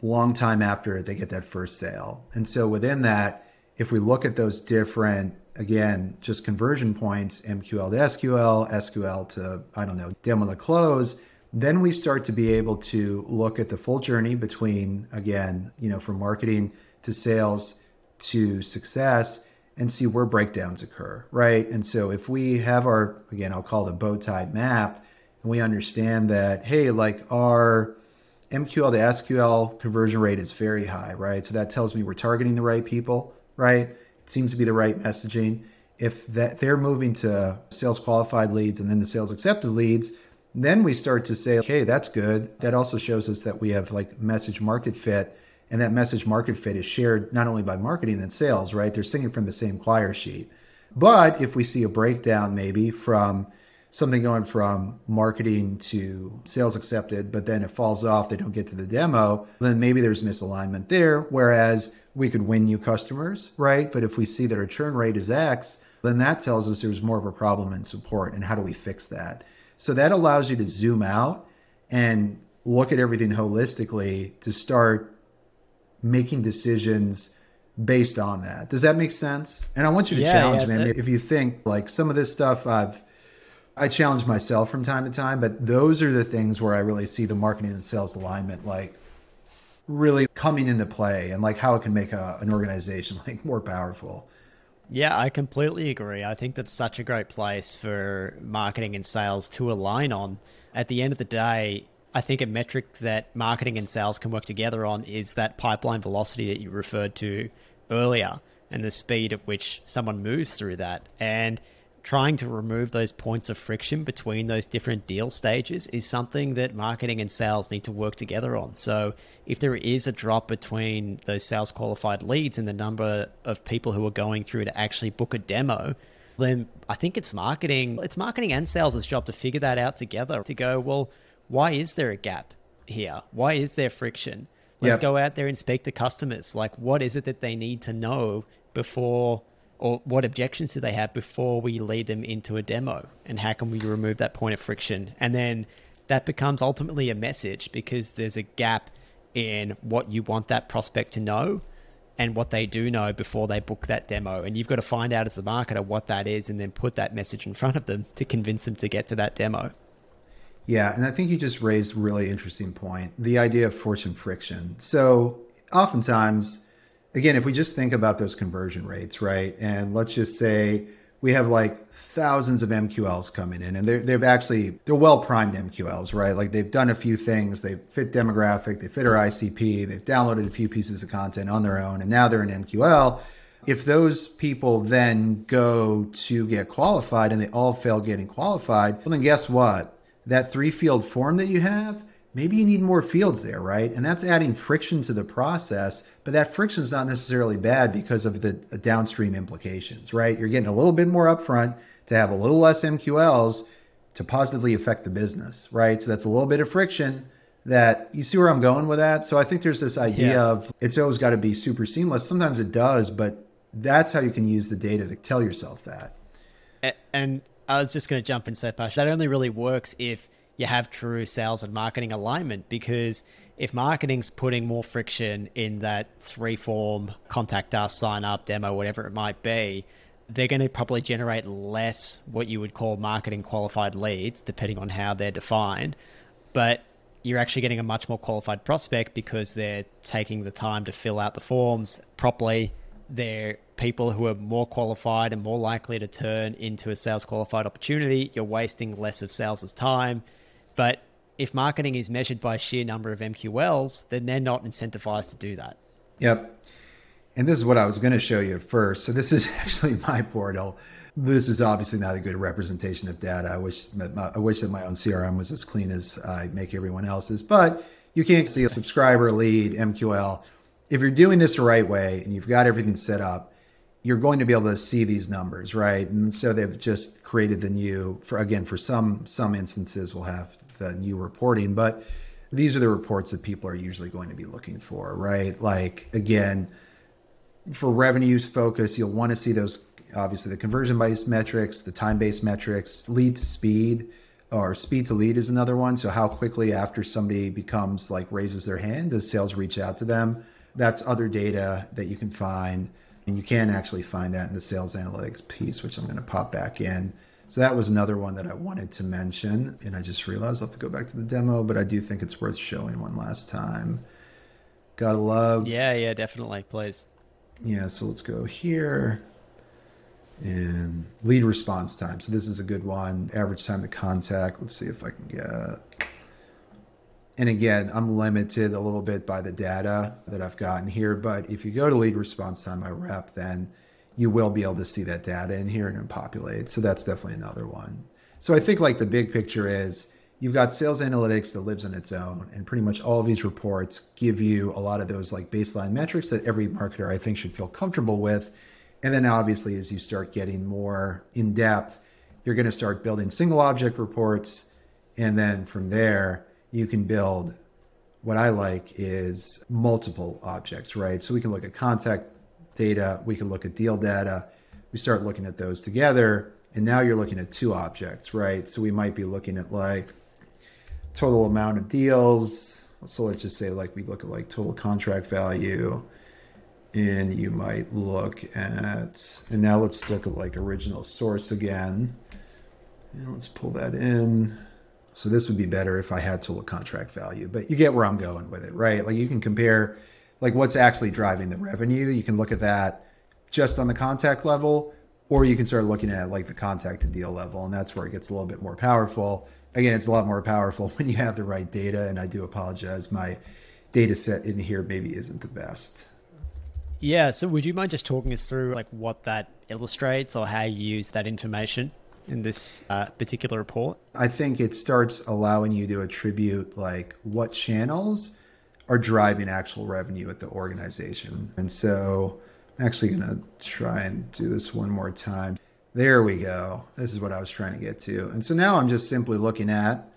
long time after they get that first sale. And so within that, if we look at those different, again, just conversion points, MQL to SQL, SQL to, I don't know, demo to close, then we start to be able to look at the full journey between, again, you know, from marketing to sales to success and see where breakdowns occur, right? And so if we have our, again, I'll call the bow tie mapped, and we understand that, hey, like our MQL to SQL conversion rate is very high, right? So that tells me we're targeting the right people right? It seems to be the right messaging. If that they're moving to sales qualified leads and then the sales accepted leads, then we start to say, okay, that's good. That also shows us that we have like message market fit. And that message market fit is shared not only by marketing and sales, right? They're singing from the same choir sheet. But if we see a breakdown maybe from something going from marketing to sales accepted, but then it falls off, they don't get to the demo, then maybe there's misalignment there. Whereas we could win new customers, right? But if we see that our churn rate is X, then that tells us there's more of a problem in support. And how do we fix that? So that allows you to zoom out and look at everything holistically to start making decisions based on that. Does that make sense? And I want you to yeah, challenge yeah, me. That... If you think like some of this stuff I've I challenge myself from time to time, but those are the things where I really see the marketing and sales alignment like really coming into play and like how it can make a, an organization like more powerful. Yeah, I completely agree. I think that's such a great place for marketing and sales to align on. At the end of the day, I think a metric that marketing and sales can work together on is that pipeline velocity that you referred to earlier and the speed at which someone moves through that. And trying to remove those points of friction between those different deal stages is something that marketing and sales need to work together on. So, if there is a drop between those sales qualified leads and the number of people who are going through to actually book a demo, then I think it's marketing, it's marketing and sales' job to figure that out together to go, well, why is there a gap here? Why is there friction? Let's yep. go out there and speak to customers. Like, what is it that they need to know before, or what objections do they have before we lead them into a demo? And how can we remove that point of friction? And then that becomes ultimately a message because there's a gap in what you want that prospect to know and what they do know before they book that demo. And you've got to find out as the marketer what that is and then put that message in front of them to convince them to get to that demo. Yeah, and I think you just raised a really interesting point the idea of fortune friction. So, oftentimes, again, if we just think about those conversion rates, right? And let's just say we have like thousands of MQLs coming in, and they're, they've actually they're well primed MQLs, right? Like they've done a few things, they fit demographic, they fit our ICP, they've downloaded a few pieces of content on their own, and now they're in MQL. If those people then go to get qualified and they all fail getting qualified, well, then guess what? That three field form that you have, maybe you need more fields there, right? And that's adding friction to the process, but that friction is not necessarily bad because of the downstream implications, right? You're getting a little bit more upfront to have a little less MQLs to positively affect the business, right? So that's a little bit of friction that you see where I'm going with that. So I think there's this idea yeah. of it's always got to be super seamless. Sometimes it does, but that's how you can use the data to tell yourself that. And I was just going to jump in say, Pash, that only really works if you have true sales and marketing alignment because if marketing's putting more friction in that three form contact us, sign up, demo, whatever it might be, they're going to probably generate less what you would call marketing qualified leads, depending on how they're defined. But you're actually getting a much more qualified prospect because they're taking the time to fill out the forms properly. They're people who are more qualified and more likely to turn into a sales qualified opportunity. You're wasting less of sales' time. But if marketing is measured by sheer number of MQLs, then they're not incentivized to do that. Yep. And this is what I was going to show you first. So this is actually my portal. This is obviously not a good representation of data. I wish I wish that my own CRM was as clean as I make everyone else's. But you can't see a subscriber lead MQL. If you're doing this the right way and you've got everything set up, you're going to be able to see these numbers, right? And so they've just created the new for again for some some instances we'll have the new reporting, but these are the reports that people are usually going to be looking for, right? Like again, for revenues focus, you'll want to see those obviously the conversion based metrics, the time based metrics, lead to speed or speed to lead is another one. So how quickly after somebody becomes like raises their hand, does sales reach out to them? That's other data that you can find. And you can actually find that in the sales analytics piece, which I'm going to pop back in. So that was another one that I wanted to mention. And I just realized I'll have to go back to the demo, but I do think it's worth showing one last time. Gotta love. Yeah, yeah, definitely. Please. Yeah, so let's go here. And lead response time. So this is a good one. Average time to contact. Let's see if I can get. And again, I'm limited a little bit by the data that I've gotten here. But if you go to lead response time by rep, then you will be able to see that data in here and it populates. So that's definitely another one. So I think like the big picture is you've got sales analytics that lives on its own and pretty much all of these reports give you a lot of those like baseline metrics that every marketer I think should feel comfortable with. And then obviously as you start getting more in depth, you're going to start building single object reports and then from there you can build what I like is multiple objects, right? So we can look at contact data, we can look at deal data. We start looking at those together, and now you're looking at two objects, right? So we might be looking at like total amount of deals. So let's just say like we look at like total contract value, and you might look at, and now let's look at like original source again. And let's pull that in. So this would be better if I had total contract value, but you get where I'm going with it, right? Like you can compare like what's actually driving the revenue. You can look at that just on the contact level, or you can start looking at like the contact to deal level, and that's where it gets a little bit more powerful. Again, it's a lot more powerful when you have the right data, and I do apologize. My data set in here maybe isn't the best. Yeah, so would you mind just talking us through like what that illustrates or how you use that information in this uh, particular report? I think it starts allowing you to attribute like what channels are driving actual revenue at the organization. And so I'm actually going to try and do this one more time. There we go. This is what I was trying to get to. And so now I'm just simply looking at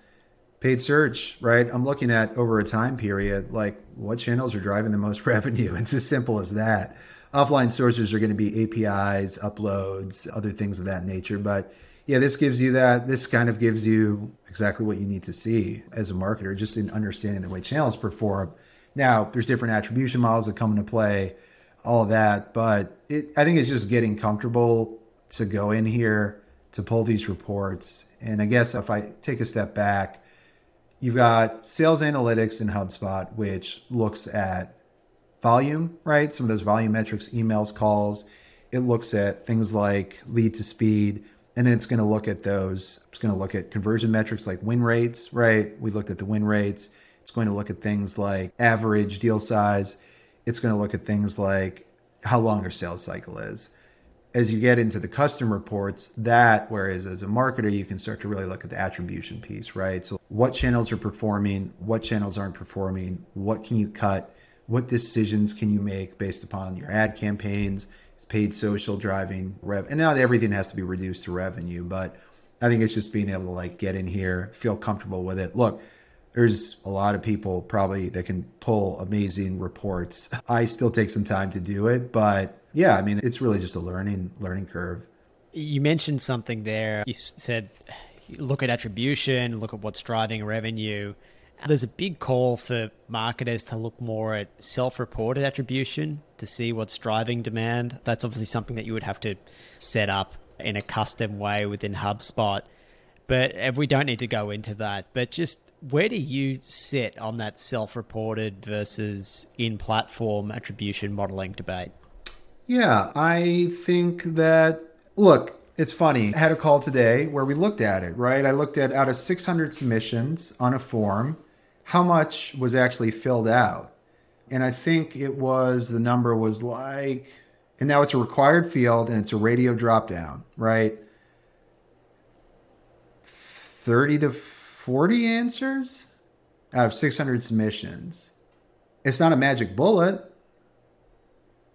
paid search, right? I'm looking at over a time period, like what channels are driving the most revenue. It's as simple as that. Offline sources are going to be APIs, uploads, other things of that nature. But yeah, this gives you that. This kind of gives you exactly what you need to see as a marketer, just in understanding the way channels perform. Now, there's different attribution models that come into play, all of that. But it, I think it's just getting comfortable to go in here to pull these reports. And I guess if I take a step back, You've got sales analytics in HubSpot, which looks at volume, right? Some of those volume metrics, emails, calls. It looks at things like lead to speed. And then it's going to look at those, it's going to look at conversion metrics like win rates, right? We looked at the win rates. It's going to look at things like average deal size. It's going to look at things like how long your sales cycle is as you get into the custom reports, that whereas as a marketer, you can start to really look at the attribution piece, right? So what channels are performing, what channels aren't performing, what can you cut, what decisions can you make based upon your ad campaigns, paid social driving rev, and not everything has to be reduced to revenue, but I think it's just being able to like get in here, feel comfortable with it. Look, there's a lot of people probably that can pull amazing reports. I still take some time to do it, but yeah, I mean, it's really just a learning learning curve. You mentioned something there. You said look at attribution, look at what's driving revenue. There's a big call for marketers to look more at self-reported attribution to see what's driving demand. That's obviously something that you would have to set up in a custom way within HubSpot. But we don't need to go into that. But just where do you sit on that self-reported versus in-platform attribution modeling debate? Yeah, I think that, look, it's funny. I had a call today where we looked at it, right? I looked at out of 600 submissions on a form, how much was actually filled out. And I think it was the number was like, and now it's a required field and it's a radio drop down, right? 30 to 40 answers out of 600 submissions. It's not a magic bullet,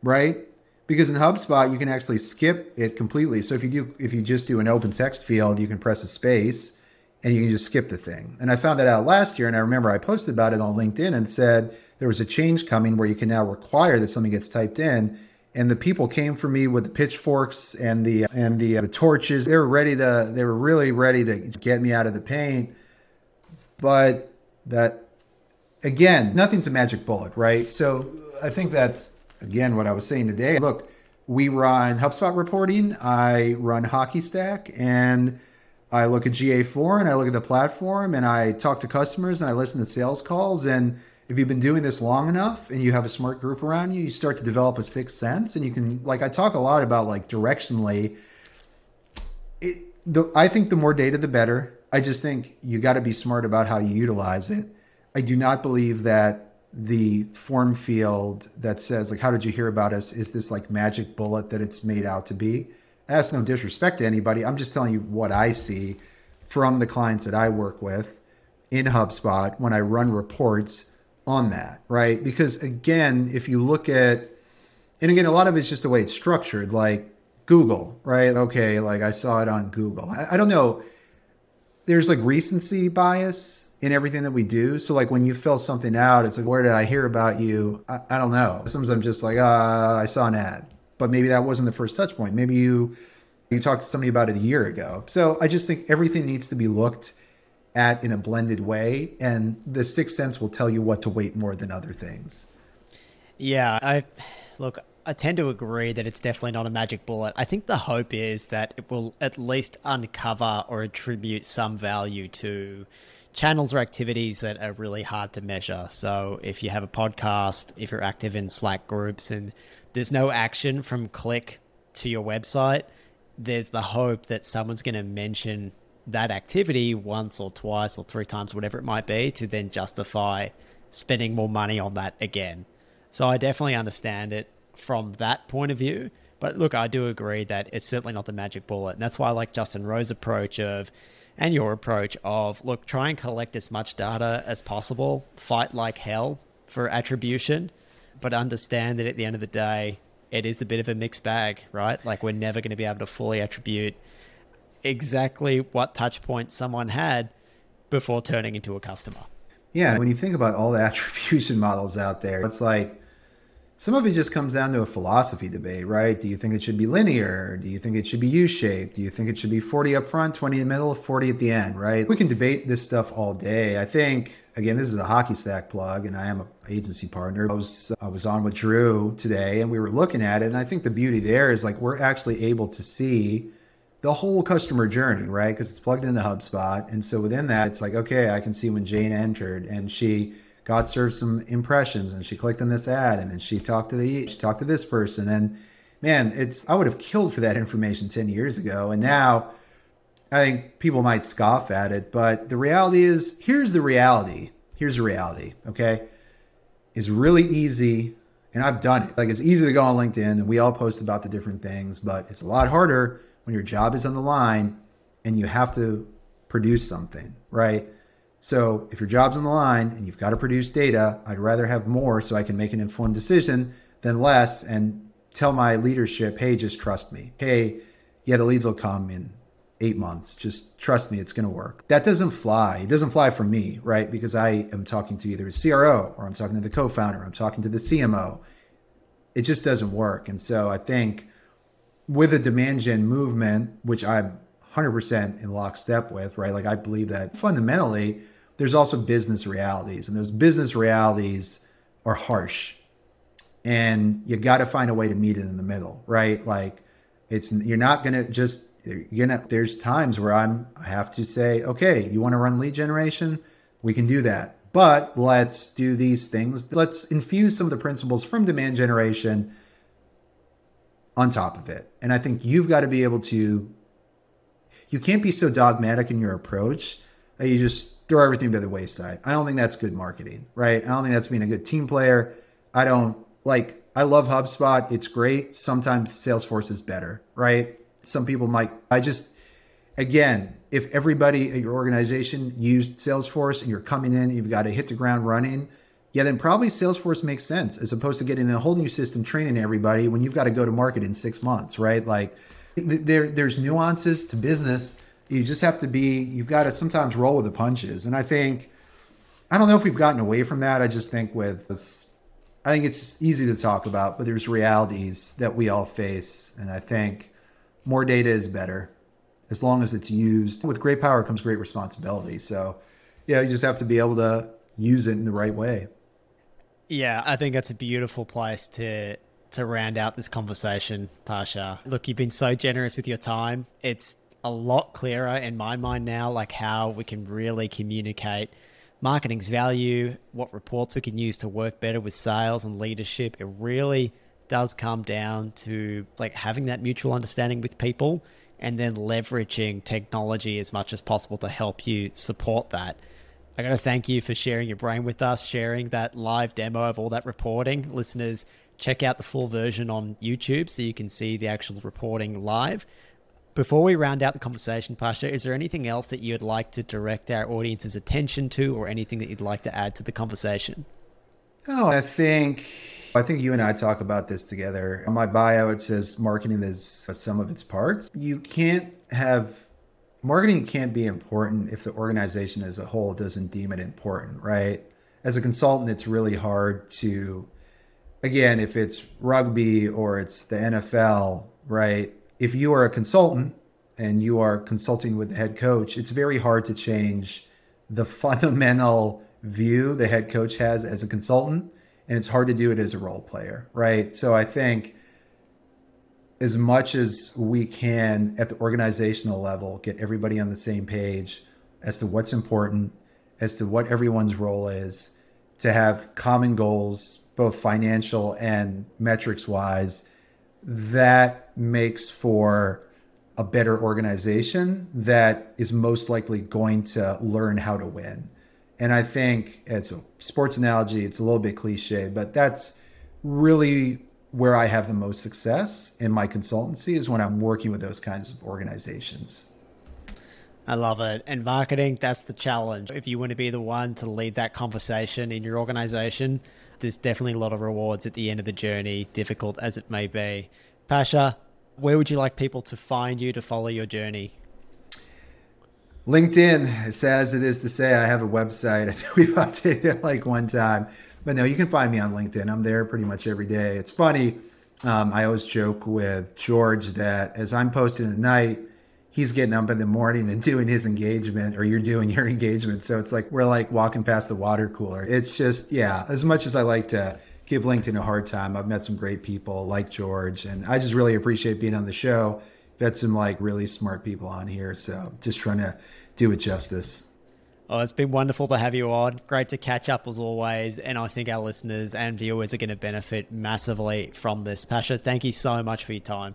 right? because in HubSpot you can actually skip it completely. So if you do if you just do an open text field, you can press a space and you can just skip the thing. And I found that out last year and I remember I posted about it on LinkedIn and said there was a change coming where you can now require that something gets typed in and the people came for me with the pitchforks and the and the, uh, the torches. They were ready to they were really ready to get me out of the paint. But that again, nothing's a magic bullet, right? So I think that's again, what I was saying today. Look, we run HubSpot reporting. I run HockeyStack, and I look at GA4 and I look at the platform and I talk to customers and I listen to sales calls. And if you've been doing this long enough and you have a smart group around you, you start to develop a sixth sense. And you can, like, I talk a lot about like directionally. It, the, I think the more data, the better. I just think you got to be smart about how you utilize it. I do not believe that the form field that says like how did you hear about us is this like magic bullet that it's made out to be that's no disrespect to anybody i'm just telling you what i see from the clients that i work with in hubspot when i run reports on that right because again if you look at and again a lot of it's just the way it's structured like google right okay like i saw it on google I, I don't know there's like recency bias in everything that we do. So like when you fill something out, it's like, where did I hear about you? I, I don't know. Sometimes I'm just like, uh, I saw an ad, but maybe that wasn't the first touch point. Maybe you you talked to somebody about it a year ago. So I just think everything needs to be looked at in a blended way, and the sixth sense will tell you what to weight more than other things. Yeah, I look. I tend to agree that it's definitely not a magic bullet. I think the hope is that it will at least uncover or attribute some value to channels or activities that are really hard to measure. So if you have a podcast, if you're active in Slack groups and there's no action from click to your website, there's the hope that someone's going to mention that activity once or twice or three times, whatever it might be, to then justify spending more money on that again. So I definitely understand it from that point of view. But look, I do agree that it's certainly not the magic bullet. And that's why I like Justin Rowe's approach of and your approach of look, try and collect as much data as possible, fight like hell for attribution, but understand that at the end of the day, it is a bit of a mixed bag, right? Like we're never going to be able to fully attribute exactly what touch point someone had before turning into a customer. Yeah, when you think about all the attribution models out there, it's like some of it just comes down to a philosophy debate, right? Do you think it should be linear? Do you think it should be U-shaped? Do you think it should be 40 up front, 20 in the middle, 40 at the end, right? We can debate this stuff all day. I think again, this is a HockeyStack plug and I am an agency partner. I was I was on with Drew today and we were looking at it and I think the beauty there is like we're actually able to see the whole customer journey, right? Because it's plugged into HubSpot. And so within that, it's like, okay, I can see when Jane entered and she got served some impressions and she clicked on this ad and then she talked to the she talked to this person. And man, it's I would have killed for that information 10 years ago. And now I think people might scoff at it, but the reality is here's the reality. Here's the reality, okay? It's really easy, and I've done it. Like it's easy to go on LinkedIn and we all post about the different things, but it's a lot harder when your job is on the line and you have to produce something, right? So if your job's on the line and you've got to produce data, I'd rather have more so I can make an informed decision than less and tell my leadership, hey, just trust me. Hey, yeah, the leads will come in eight months. Just trust me, it's going to work. That doesn't fly. It doesn't fly for me, right? Because I am talking to either a CRO or I'm talking to the co founder, I'm talking to the CMO. It just doesn't work. And so I think with a demand gen movement, which I'm 100% in lockstep with, right? Like I believe that fundamentally, there's also business realities, and those business realities are harsh, and you got to find a way to meet it in the middle, right? Like it's you're not gonna just you're. There's times where I'm I have to say, okay, you want to run lead generation, we can do that, but let's do these things. Let's infuse some of the principles from demand generation on top of it. And I think you've got to be able to, you can't be so dogmatic in your approach that you just throw everything to the wayside. I don't think that's good marketing, right? I don't think that's being a good team player. I don't like, I love HubSpot. It's great. Sometimes Salesforce is better, right? Some people might, I just, again, if everybody at your organization used Salesforce and you're coming in, you've got to hit the ground running yeah, then probably Salesforce makes sense as opposed to getting a whole new system training everybody when you've got to go to market in six months, right? Like there, there's nuances to business. You just have to be, you've got to sometimes roll with the punches. And I think, I don't know if we've gotten away from that. I just think with this, I think it's easy to talk about, but there's realities that we all face. And I think more data is better as long as it's used. With great power comes great responsibility. So, yeah, you just have to be able to use it in the right way. Yeah, I think that's a beautiful place to to round out this conversation, Pasha. Look, you've been so generous with your time. It's a lot clearer in my mind now, like how we can really communicate marketing's value, what reports we can use to work better with sales and leadership. It really does come down to like having that mutual understanding with people and then leveraging technology as much as possible to help you support that. I got to thank you for sharing your brain with us, sharing that live demo of all that reporting. Listeners, check out the full version on YouTube so you can see the actual reporting live. Before we round out the conversation, Pasha, is there anything else that you'd like to direct our audience's attention to or anything that you'd like to add to the conversation? Oh, I think I think you and I talk about this together. On my bio it says marketing is sum of its parts. You can't have marketing can't be important if the organization as a whole doesn't deem it important, right? As a consultant, it's really hard to, again, if it's rugby or it's the NFL, right? If you are a consultant and you are consulting with the head coach, it's very hard to change the fundamental view the head coach has as a consultant. And it's hard to do it as a role player, right? So I think as much as we can at the organizational level, get everybody on the same page as to what's important, as to what everyone's role is, to have common goals, both financial and metrics wise, that makes for a better organization that is most likely going to learn how to win. And I think it's a sports analogy, it's a little bit cliche, but that's really where I have the most success in my consultancy is when I'm working with those kinds of organizations. I love it. And marketing, that's the challenge. If you want to be the one to lead that conversation in your organization, there's definitely a lot of rewards at the end of the journey, difficult as it may be. Pasha, where would you like people to find you to follow your journey? LinkedIn, sad as it is to say, I have a website. I think we've updated it like one time. But no, you can find me on LinkedIn. I'm there pretty much every day. It's funny. Um, I always joke with George that as I'm posting at night, he's getting up in the morning and doing his engagement, or you're doing your engagement. So it's like we're like walking past the water cooler. It's just, yeah, as much as I like to give LinkedIn a hard time, I've met some great people like George, and I just really appreciate being on the show. Got some like really smart people on here. So just trying to do it justice. Oh, it's been wonderful to have you on. Great to catch up as always. And I think our listeners and viewers are going to benefit massively from this. Pasha, thank you so much for your time.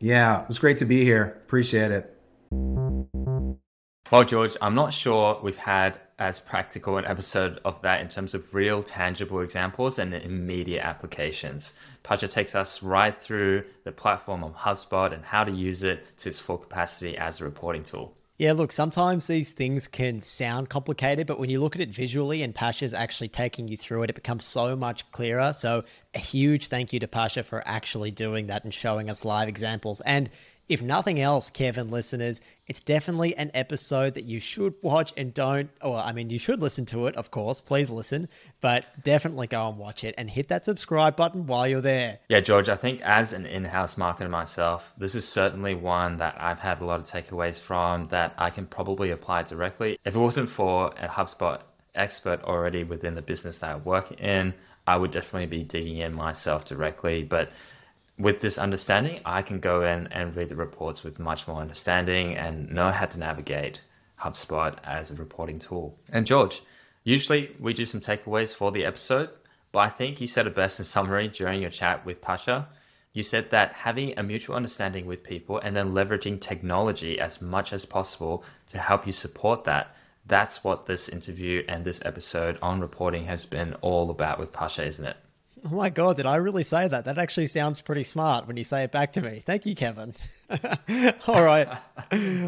Yeah, it was great to be here. Appreciate it. Well, George, I'm not sure we've had as practical an episode of that in terms of real tangible examples and immediate applications. Pasha takes us right through the platform of HubSpot and how to use it to its full capacity as a reporting tool. Yeah, look, sometimes these things can sound complicated, but when you look at it visually and Pasha's actually taking you through it, it becomes so much clearer. So, a huge thank you to Pasha for actually doing that and showing us live examples. And if nothing else, Kevin listeners, it's definitely an episode that you should watch and don't. Well, I mean, you should listen to it, of course. Please listen, but definitely go and watch it and hit that subscribe button while you're there. Yeah, George, I think as an in house marketer myself, this is certainly one that I've had a lot of takeaways from that I can probably apply directly. If it wasn't for a HubSpot expert already within the business that I work in, I would definitely be digging in myself directly. But with this understanding, I can go in and read the reports with much more understanding and know how to navigate HubSpot as a reporting tool. And George, usually we do some takeaways for the episode, but I think you said it best in summary during your chat with Pasha. You said that having a mutual understanding with people and then leveraging technology as much as possible to help you support that. That's what this interview and this episode on reporting has been all about with Pasha, isn't it? Oh my god, did I really say that? That actually sounds pretty smart when you say it back to me. Thank you, Kevin. All right.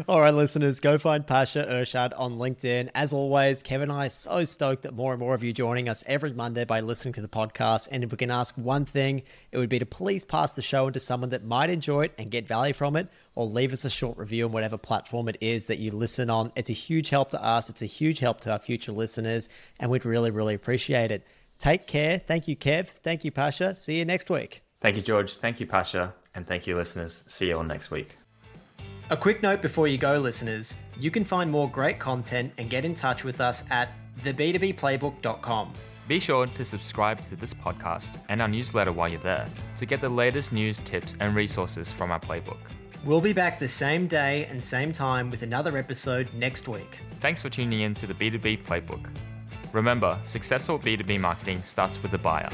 All right, listeners, go find Pasha Irshad on LinkedIn. As always, Kevin and I are so stoked that more and more of you joining us every Monday by listening to the podcast. And if we can ask one thing, it would be to please pass the show into someone that might enjoy it and get value from it, or leave us a short review on whatever platform it is that you listen on. It's a huge help to us. It's a huge help to our future listeners, and we'd really, really appreciate it. Take care. Thank you, Kev. Thank you, Pasha. See you next week. Thank you, George. Thank you, Pasha. And thank you, listeners. See you all next week. A quick note before you go, listeners you can find more great content and get in touch with us at theb2bplaybook.com. Be sure to subscribe to this podcast and our newsletter while you're there to get the latest news, tips, and resources from our playbook. We'll be back the same day and same time with another episode next week. Thanks for tuning in to the B2B Playbook. Remember, successful B2B marketing starts with the buyer.